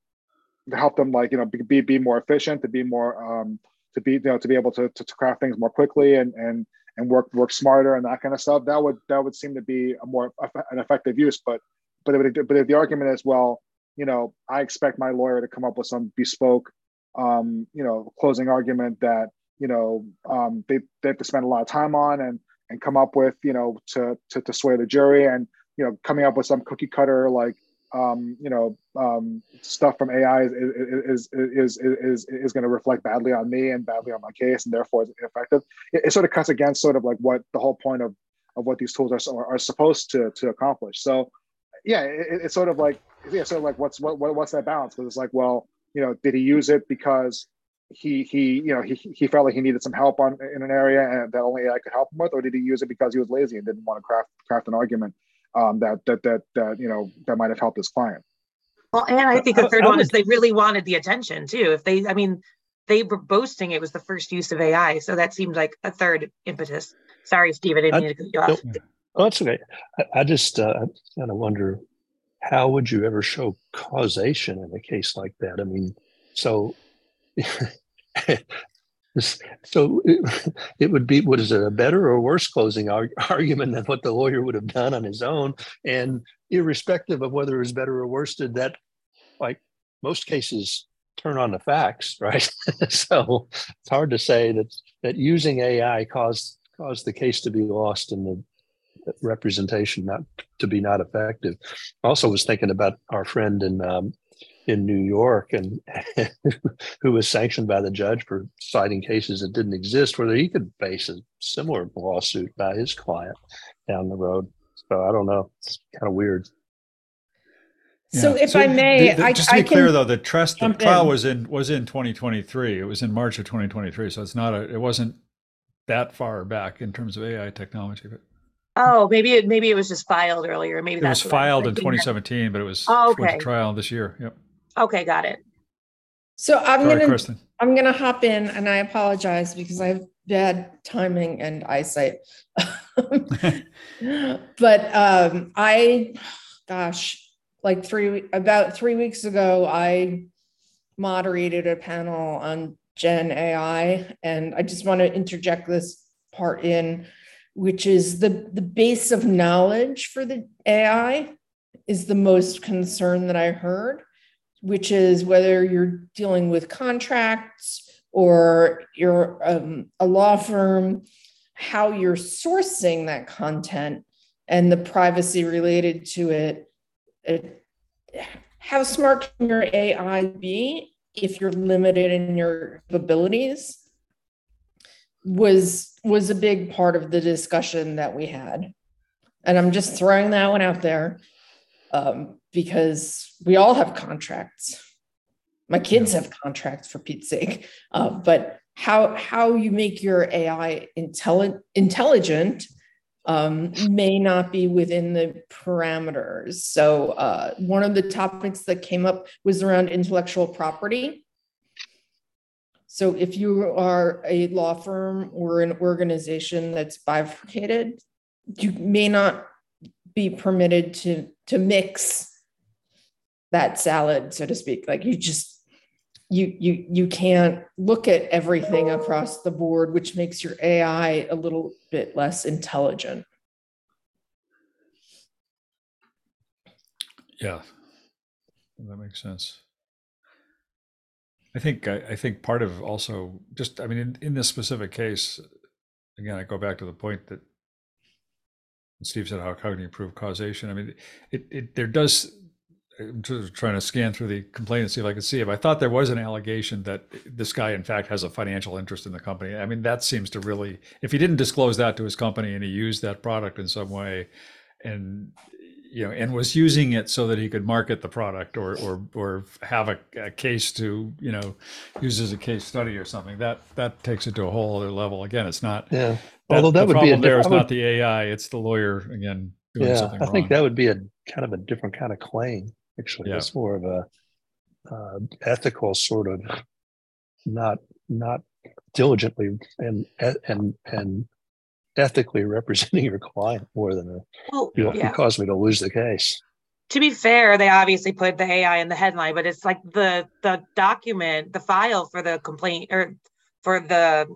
to help them like you know be be more efficient, to be more um, to be you know to be able to, to, to craft things more quickly and and and work work smarter and that kind of stuff. That would that would seem to be a more an effective use. But but if, but if the argument is well, you know, I expect my lawyer to come up with some bespoke, um, you know, closing argument that you know um, they they have to spend a lot of time on and and come up with you know to to, to sway the jury and you know coming up with some cookie cutter like um, you know um, stuff from AI is is is is is, is going to reflect badly on me and badly on my case, and therefore it's ineffective. It, it, sort of cuts against sort of like what the whole point of of what these tools are are supposed to to accomplish. So, yeah, it, it's sort of like yeah, sort of like what's what, what what's that balance? Because it's like, well, you know, did he use it because he he you know he he felt like he needed some help on in an area and that only I could help him with, or did he use it because he was lazy and didn't want to craft craft an argument um, that that that that you know that might have helped his client. Well, and I think the third one is they really wanted the attention too. If they, I mean, they were boasting it was the first use of AI, so that seemed like a third impetus. Sorry, Steve, I didn't mean to cut you off. Oh, that's okay. I, I just uh, kind of wonder how would you ever show causation in a case like that? I mean, so (laughs) So it, would be what is it a better or worse closing arg- (laughs) argument than what the lawyer would have done on his own, and irrespective of whether it was better or worse, did that like most cases turn on the facts, (laughs) right? so it's hard to say that that using AI caused caused the case to be lost and the representation not to be not effective. Also was thinking about our friend in um, in New York and (laughs) who was sanctioned by the judge for citing cases that didn't exist, whether he could face a similar lawsuit by his client down the road. So I don't know. It's kind of weird. So if so I may, the, the, I, just to be I clear though, the trust the trial in. was in was in 2023. It was in March of 2023. So it's not a it wasn't that far back in terms of AI technology, but Oh, maybe it maybe it was just filed earlier. Maybe it was filed in 2017, but it was oh, okay. trial this year. Yep. Okay, got it. So I'm Sorry, gonna Kristen. I'm gonna hop in and I apologize because I have bad timing and eyesight. (laughs) but um I gosh, like three about three weeks ago, I moderated a panel on Gen AI, and I just want to interject this part in, which is the the base of knowledge for the AI is the most concern that I heard which is whether you're dealing with contracts or you're um, a law firm, how you're sourcing that content and the privacy related to it. it how smart can your AI be if you're limited in your abilities? Was was a big part of the discussion that we had, and I'm just throwing that one out there um, because we all have contracts. My kids have contracts for Pete's sake. Uh, but how how you make your AI intelligent intelligent um, may not be within the parameters. So uh, one of the topics that came up was around intellectual property. So if you are a law firm or an organization that's bifurcated, you may not be permitted to to mix that salad so to speak. Like you just you you you can't look at everything across the board which makes your ai a little bit less intelligent. Yeah. That makes sense i think i, I think part of also just i mean in, in this specific case again i go back to the point that Steve said, how, can you prove causation? I mean, it, it there does. I'm trying to scan through the complaint and see if I can see if I thought there was an allegation that this guy, in fact, has a financial interest in the company. I mean, that seems to really, if he didn't disclose that to his company and he used that product in some way, and you know, and was using it so that he could market the product or or or have a, a, case to you know use as a case study or something. That that takes it to a whole other level. Again, it's not. Yeah. That, Although that would be a there is would, not the AI; it's the lawyer again doing yeah, something. I think that would be a kind of a different kind of claim. Actually, yeah. it's more of a uh, ethical sort of not not diligently and and and ethically representing your client more than a well, you, yeah. you caused me to lose the case to be fair they obviously put the ai in the headline but it's like the the document the file for the complaint or for the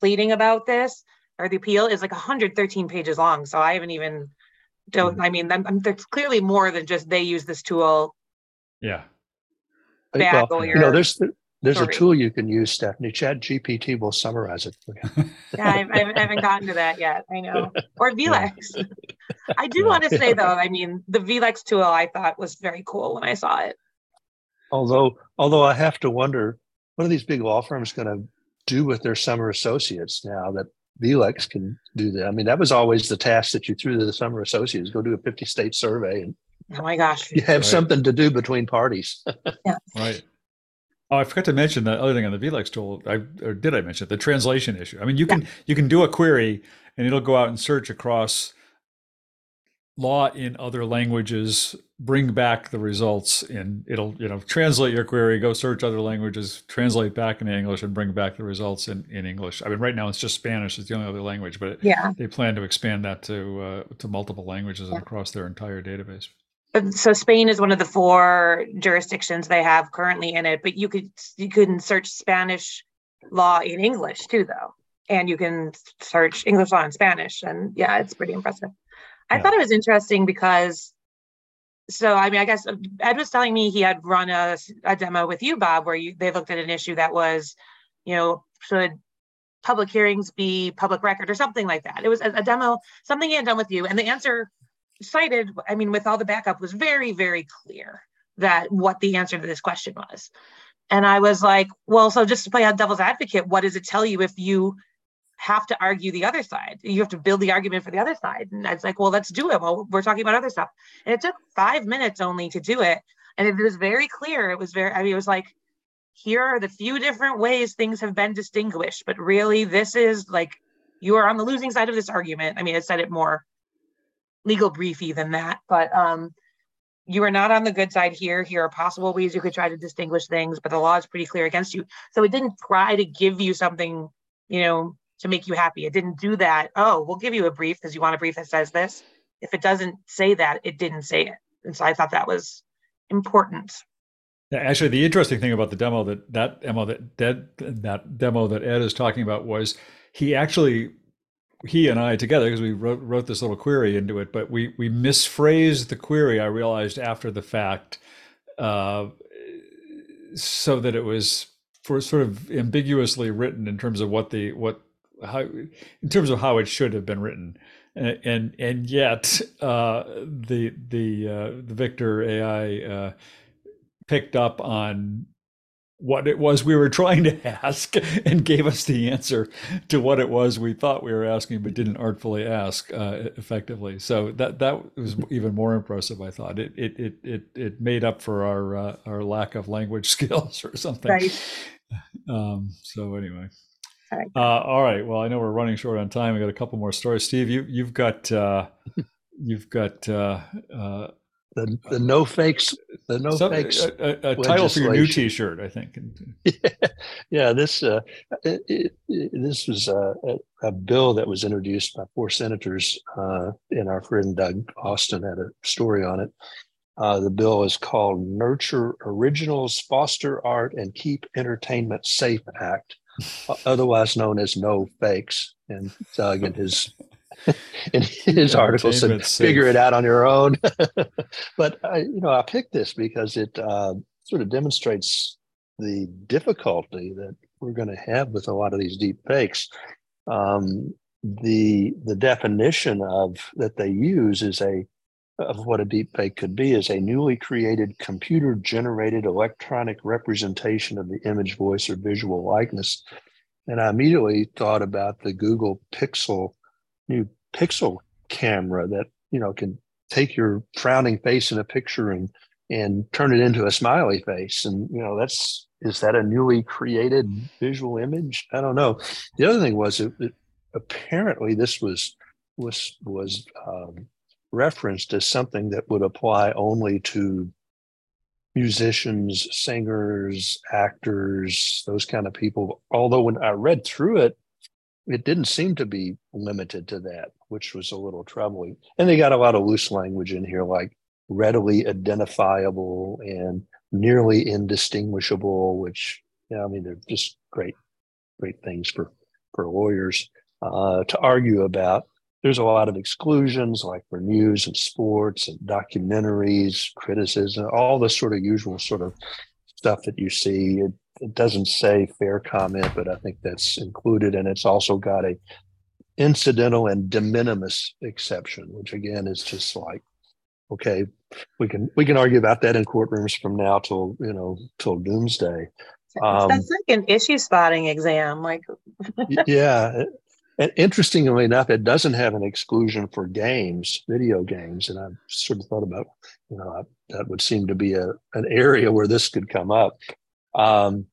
pleading about this or the appeal is like 113 pages long so i haven't even don't mm-hmm. i mean I'm, I'm, there's clearly more than just they use this tool yeah bad well, lawyer. You know, there's there's Sorry. a tool you can use, Stephanie. Chat GPT will summarize it for you. (laughs) yeah, I, I, haven't gotten to that yet. I know. Or (laughs) vLex. (laughs) I do yeah. want to say though, I mean, the vLex tool I thought was very cool when I saw it. Although, although I have to wonder, what are these big law firms going to do with their summer associates now that vLex can do that? I mean, that was always the task that you threw to the summer associates: go do a 50 state survey and Oh my gosh. You have right. something to do between parties. yeah. Right. Oh, I forgot to mention the other thing on the vLex tool. I or did I mention the translation issue? I mean, you can you can do a query and it'll go out and search across law in other languages, bring back the results, and it'll you know translate your query, go search other languages, translate back into English, and bring back the results in, in English. I mean, right now it's just Spanish; it's the only other language, but yeah, they plan to expand that to uh, to multiple languages yeah. across their entire database so Spain is one of the four jurisdictions they have currently in it, but you could you can search Spanish law in English too, though, and you can search English law in Spanish, and yeah, it's pretty impressive. I thought it was interesting because, so I mean, I guess Ed was telling me he had run a, a demo with you, Bob, where you they looked at an issue that was, you know, should public hearings be public record or something like that. It was a, a demo, something he had done with you, and the answer cited, I mean, with all the backup, was very, very clear that what the answer to this question was. And I was like, well, so just to play out devil's advocate, what does it tell you if you have to argue the other side? You have to build the argument for the other side. And I was like, well, let's do it. Well, we're talking about other stuff. And it took five minutes only to do it. And it was very clear. It was very, I mean, it was like, here are the few different ways things have been distinguished, but really, this is like you are on the losing side of this argument. I mean, it said it more legal briefy than that, but um, you are not on the good side here. Here are possible ways you could try to distinguish things, but the law is pretty clear against you. So it didn't try to give you something, you know, to make you happy. It didn't do that. Oh, we'll give you a brief because you want a brief that says this. If it doesn't say that, it didn't say it. And so I thought that was important. Actually, the interesting thing about the demo that that demo that that, that demo that Ed is talking about was he actually he and I together, because we wrote, wrote this little query into it, but we we misphrased the query. I realized after the fact, uh, so that it was for sort of ambiguously written in terms of what the what how in terms of how it should have been written, and and, and yet uh, the the uh, the Victor AI uh, picked up on what it was we were (laughs) trying to ask and gave us the answer to what it was we thought we were asking but didn't artfully ask uh, effectively. So that that was even more impressive i thought. It it it it, it made up for our uh, our lack of language (laughs) skills or something. Right. Um, so anyway. All right. Uh, all right. Well i know we're running short on time. We got a couple more stories. Steve you you've got uh, (laughs) you've got uh, uh, the the no fakes the no fakes a, a, a title for your new T-shirt, I think. yeah, (laughs) yeah this uh, it, it, this was a, a, bill that was introduced by four senators, uh, and our friend Doug Austin had a story on it. Uh, the bill is called "Nurture Originals, Foster Art, and Keep Entertainment Safe Act," (laughs) otherwise known as No Fakes. And Doug and his (laughs) in his article said figure it out on your own. (laughs) But I, you know i picked this because it uh, sort of demonstrates the difficulty that we're going to have with a lot of these deep fakes. Um, the the definition of that they use is a of what a deep fake could be is a newly created computer generated electronic representation of the image voice or visual likeness. And i immediately thought about the google pixel new pixel camera that you know can take your frowning face in a picture and and turn it into a smiley face. And you know that's is that a newly created visual image? I don't know. The other thing was it, it apparently this was was was um, referenced as something that would apply only to musicians singers actors those kind of people. Although when i read through it it didn't seem to be limited to that which was a little troubling and they got a lot of loose language in here like readily identifiable and nearly indistinguishable, which yeah, I mean they're just great, great things for for lawyers uh, to argue about. There's a lot of exclusions, like for news and sports and documentaries, criticism, all the sort of usual sort of stuff that you see. It, it doesn't say fair comment, but I think that's included, and it's also got a incidental and de minimis exception, which again is just like okay, we can we can argue about that in courtrooms from now till you know till doomsday. Um, That's like an issue spotting exam, like. yeah, and interestingly enough, it doesn't have an exclusion for games, video games, and I've sort of thought about, you know, that would seem to be a an area where this could come up. Um,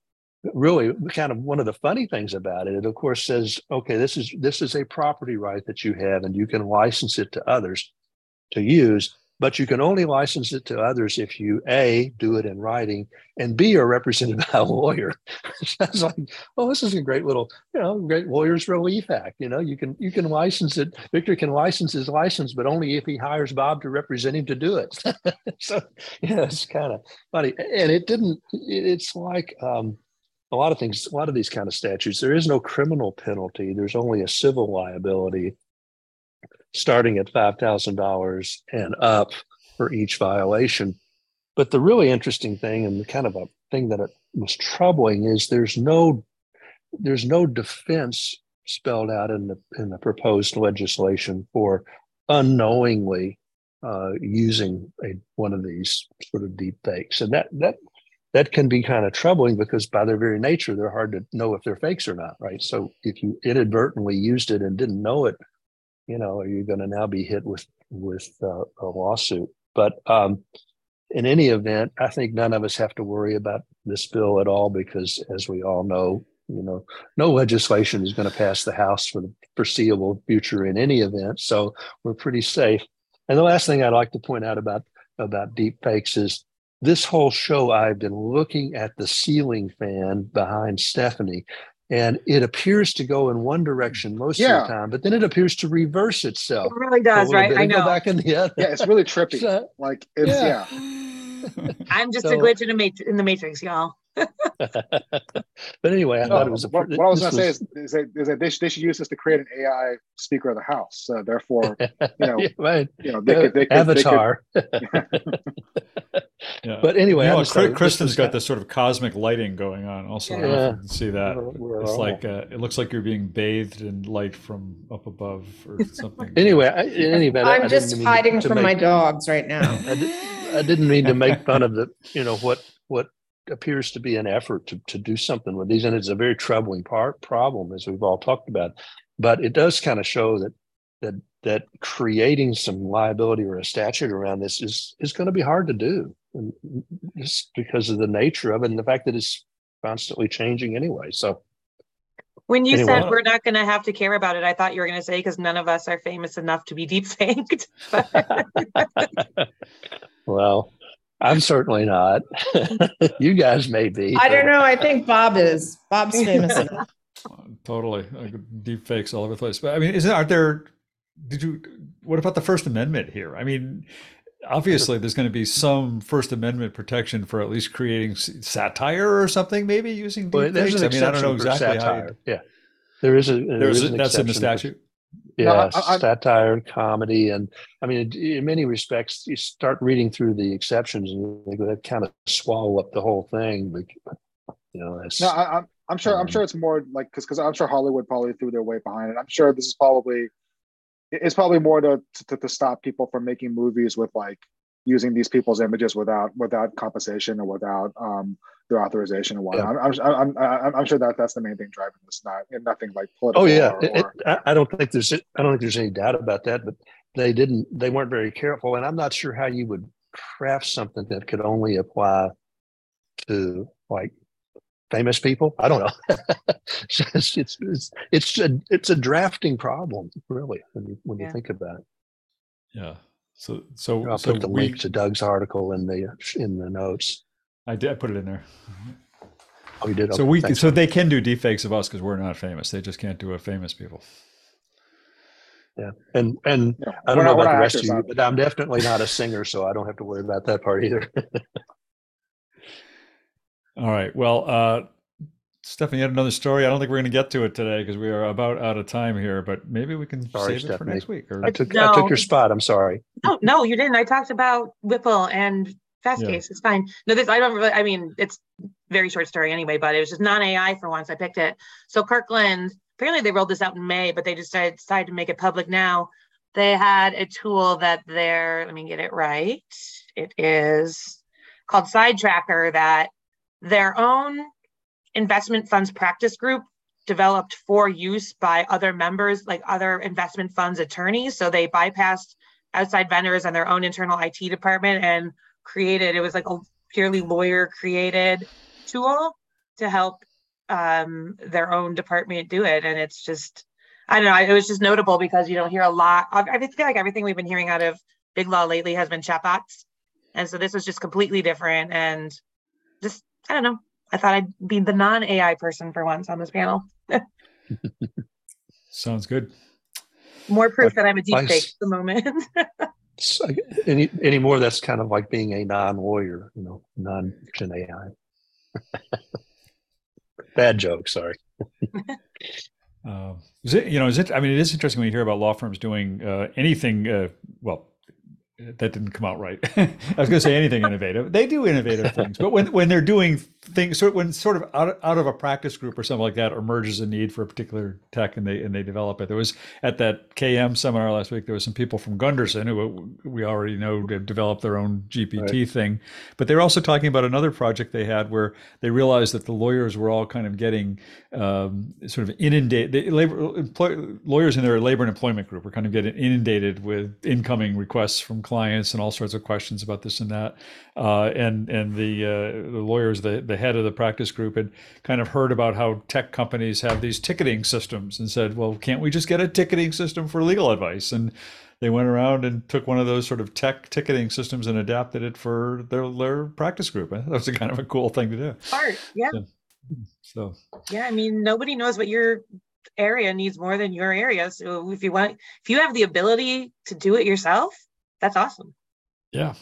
really, kind of one of the funny things about it, it of course says, okay, this is this is a property right that you have, and you can license it to others to use but you can only license it to others if you a do it in writing and b are represented (laughs) by a lawyer. (laughs) Sounds like oh this is a great little you know great lawyers relief act you know you can you can license it victor can license his license but only if he hires bob to represent him to do it. (laughs) So yeah it's kind of funny and it didn't it's like um, a lot of things a lot of these kind of statutes there is no criminal penalty there's only a civil liability starting at $5,000 and up for each violation. But the really interesting thing and the kind of a thing that was troubling is there's no there's no defense spelled out in the in the proposed legislation for unknowingly uh, using a one of these sort of deep fakes, and that that that can be kind of troubling because by their very nature they're hard to know if they're fakes or not, right? So if you inadvertently used it and didn't know it, you know, are you going to now be hit with with uh, a lawsuit? But um, in any event, I think none of us have to worry about this bill at all because, as we all know, you know, no legislation is going to pass the House for the foreseeable future in any event. So we're pretty safe. And the last thing I'd like to point out about about deep fakes is this whole show I've been looking at the ceiling fan behind Stephanie and it appears to go in one direction most yeah. of the time, but then it appears to reverse itself. It really does, right? I know. Back in the other. Yeah, it's really trippy. (laughs) So, like it's yeah. yeah. I'm just so, a glitch in, a mat- in the matrix, y'all. (laughs) but anyway, I no, thought it was. A, what, what I was going to say is, is that, is that they, should, they should use this to create an AI Speaker of the House. So therefore, (laughs) you know, yeah, right. you know, they could, they could, avatar. They could, (laughs) yeah. But anyway, you know, Kristen's got this sort of cosmic lighting going on. Also, yeah. see that we're it's all... like uh, it looks like you're being bathed in light from up above or something. anyway, I, in any event, I'm I just hiding from make, my dogs right now. I, did, I didn't mean to make fun of the, you know, what what appears to be an effort to, to do something with these and it's a very troubling part problem as we've all talked about but it does kind of show that that that creating some liability or a statute around this is is going to be hard to do and just because of the nature of it and the fact that it's constantly changing anyway so when you anyway. said we're not going to have to care about it i thought you were going to say because none of us are famous enough to be deep faked (laughs) (laughs) well I'm certainly not. (laughs) you guys may be. I don't know. I think Bob is. Bob's (laughs) famous enough. Totally, deep fakes all over the place. But I mean, isn't aren't there? Did you? What about the First Amendment here? I mean, obviously, there's going to be some First Amendment protection for at least creating satire or something, maybe using deep well, fakes. I mean, I don't know exactly how. You, yeah, there is a there there's is a, that's in the statute yeah, no, I, satire, comedy, and I mean, in many respects, you start reading through the exceptions, and they kind of swallow up the whole thing. But, you know, no, I, am sure. Um, I'm sure it's more like because because I'm sure Hollywood probably threw their weight behind it. I'm sure this is probably it's probably more to, to to stop people from making movies with like using these people's images without without compensation or without um, their authorization and whatnot. Yeah. I'm, I'm, I'm, I'm, sure that that's the main thing driving this, not nothing like political. Oh yeah, or, or, it, I don't think there's I don't think there's any doubt about that. But they didn't they weren't very careful and i'm not sure how you would craft something that could only apply to like famous people i don't know (laughs) it's, it's it's it's a it's a drafting problem really when you when you think about it Yeah. So so i'll so put the we, link to doug's article in the in the notes I did I put it in there. oh you did So Okay, we thanks. so they can do deepfakes of us because we're not famous. They just can't do a famous people. yeah and and Yeah, i we're don't know not- we're about the rest of you huh? but i'm definitely not a singer so i don't have to worry about that part either (laughs) All right. Well, uh, Stephanie had another story. I don't think we're going to get to it today because we are about out of time here. But maybe we can Sorry, save it for next week. Or i took i took your spot i'm sorry No, no, you didn't. I talked about WIPL and Fast Yeah. Case. It's fine. No, this I don't really. I mean, it's very short story anyway. But it was just non AI for once. I picked it. So Kirkland. Apparently, they rolled this out in May, but they just decided, decided to make it public now. They had a tool that they're. Let me get it right. It is called Side Tracker that their own investment funds practice group developed for use by other members, like other investment funds attorneys. So they bypassed outside vendors and their own internal IT department and created it was like a purely lawyer created tool to help um, their own department do it. And it's just, I don't know, it was just notable because you don't hear a lot. I I feel like everything we've been hearing out of Big Law lately has been chatbots. And so this was just completely different and just, I don't know. I thought I'd be the non AI person for once on this panel. (laughs) sounds good. More proof But that I'm a deep fake at the moment. (laughs) So, any anymore that's kind of like being a non-lawyer you know non-fiction ai (laughs) bad joke sorry. (laughs) Um, is it, you know, is it, I mean, it is interesting when you hear about law firms doing uh, anything, uh, well, that didn't come out right. (laughs) I was going to say anything innovative. They do innovative things, but when, when they're doing things, sort when sort of out, out of a practice group or something like that emerges a need for a particular tech and they and they develop it. There was at that KM seminar last week. There was some people from Gunderson who we already know have developed their own GPT thing, but they were also talking about another project they had where they realized that the lawyers were all kind of getting um, sort of inundated. The labor employ, lawyers in their labor and employment group were kind of getting inundated with incoming requests from clients and all sorts of questions about this and that. Uh, and and the uh, the lawyers, the the head of the practice group, had kind of heard about how tech companies have these ticketing systems and said, well, can't we just get a ticketing system for legal advice? And they went around and took one of those sort of tech ticketing systems and adapted it for their their practice group. (laughs) That was a kind of a cool thing to do. Art, yeah. So Yeah, I mean, nobody knows what your area needs more than your area. So if you want, if you have the ability to do it yourself, that's awesome. Yeah.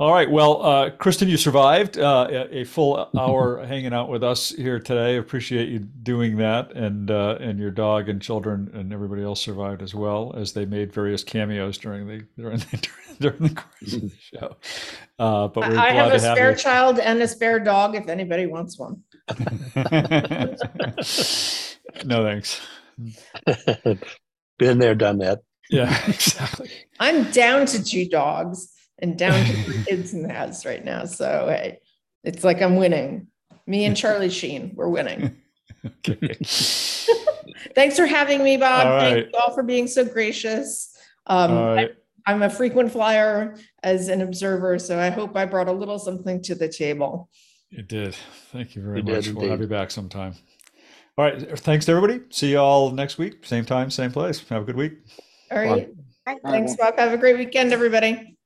All right. Well, uh, Kristen, you survived uh, a, a full (laughs) hour hanging out with us here today. Appreciate you doing that, and uh, and your dog and children and everybody else survived as well as they made various cameos during the during the, (laughs) during the course of the (laughs) show. Uh, but we're I glad have a to spare have child and a spare dog if anybody wants one. no thanks. been there done that Yeah, (laughs) exactly. I'm down to two dogs and down to three (laughs) kids in the house right now. So hey, it's like I'm winning. Me and (laughs) Charlie Sheen, we're winning. Okay. Thanks for having me, Bob. All Thank you all for being so gracious. Um, All right. I, am a frequent flyer as an observer, so I hope I brought a little something to the table. It did. Thank you very You did much. We'll have you back sometime. All right. Thanks to everybody. See you all next week. Same time, same place. Have a good week. All right. Right. Thanks, Bob. Have a great weekend, everybody.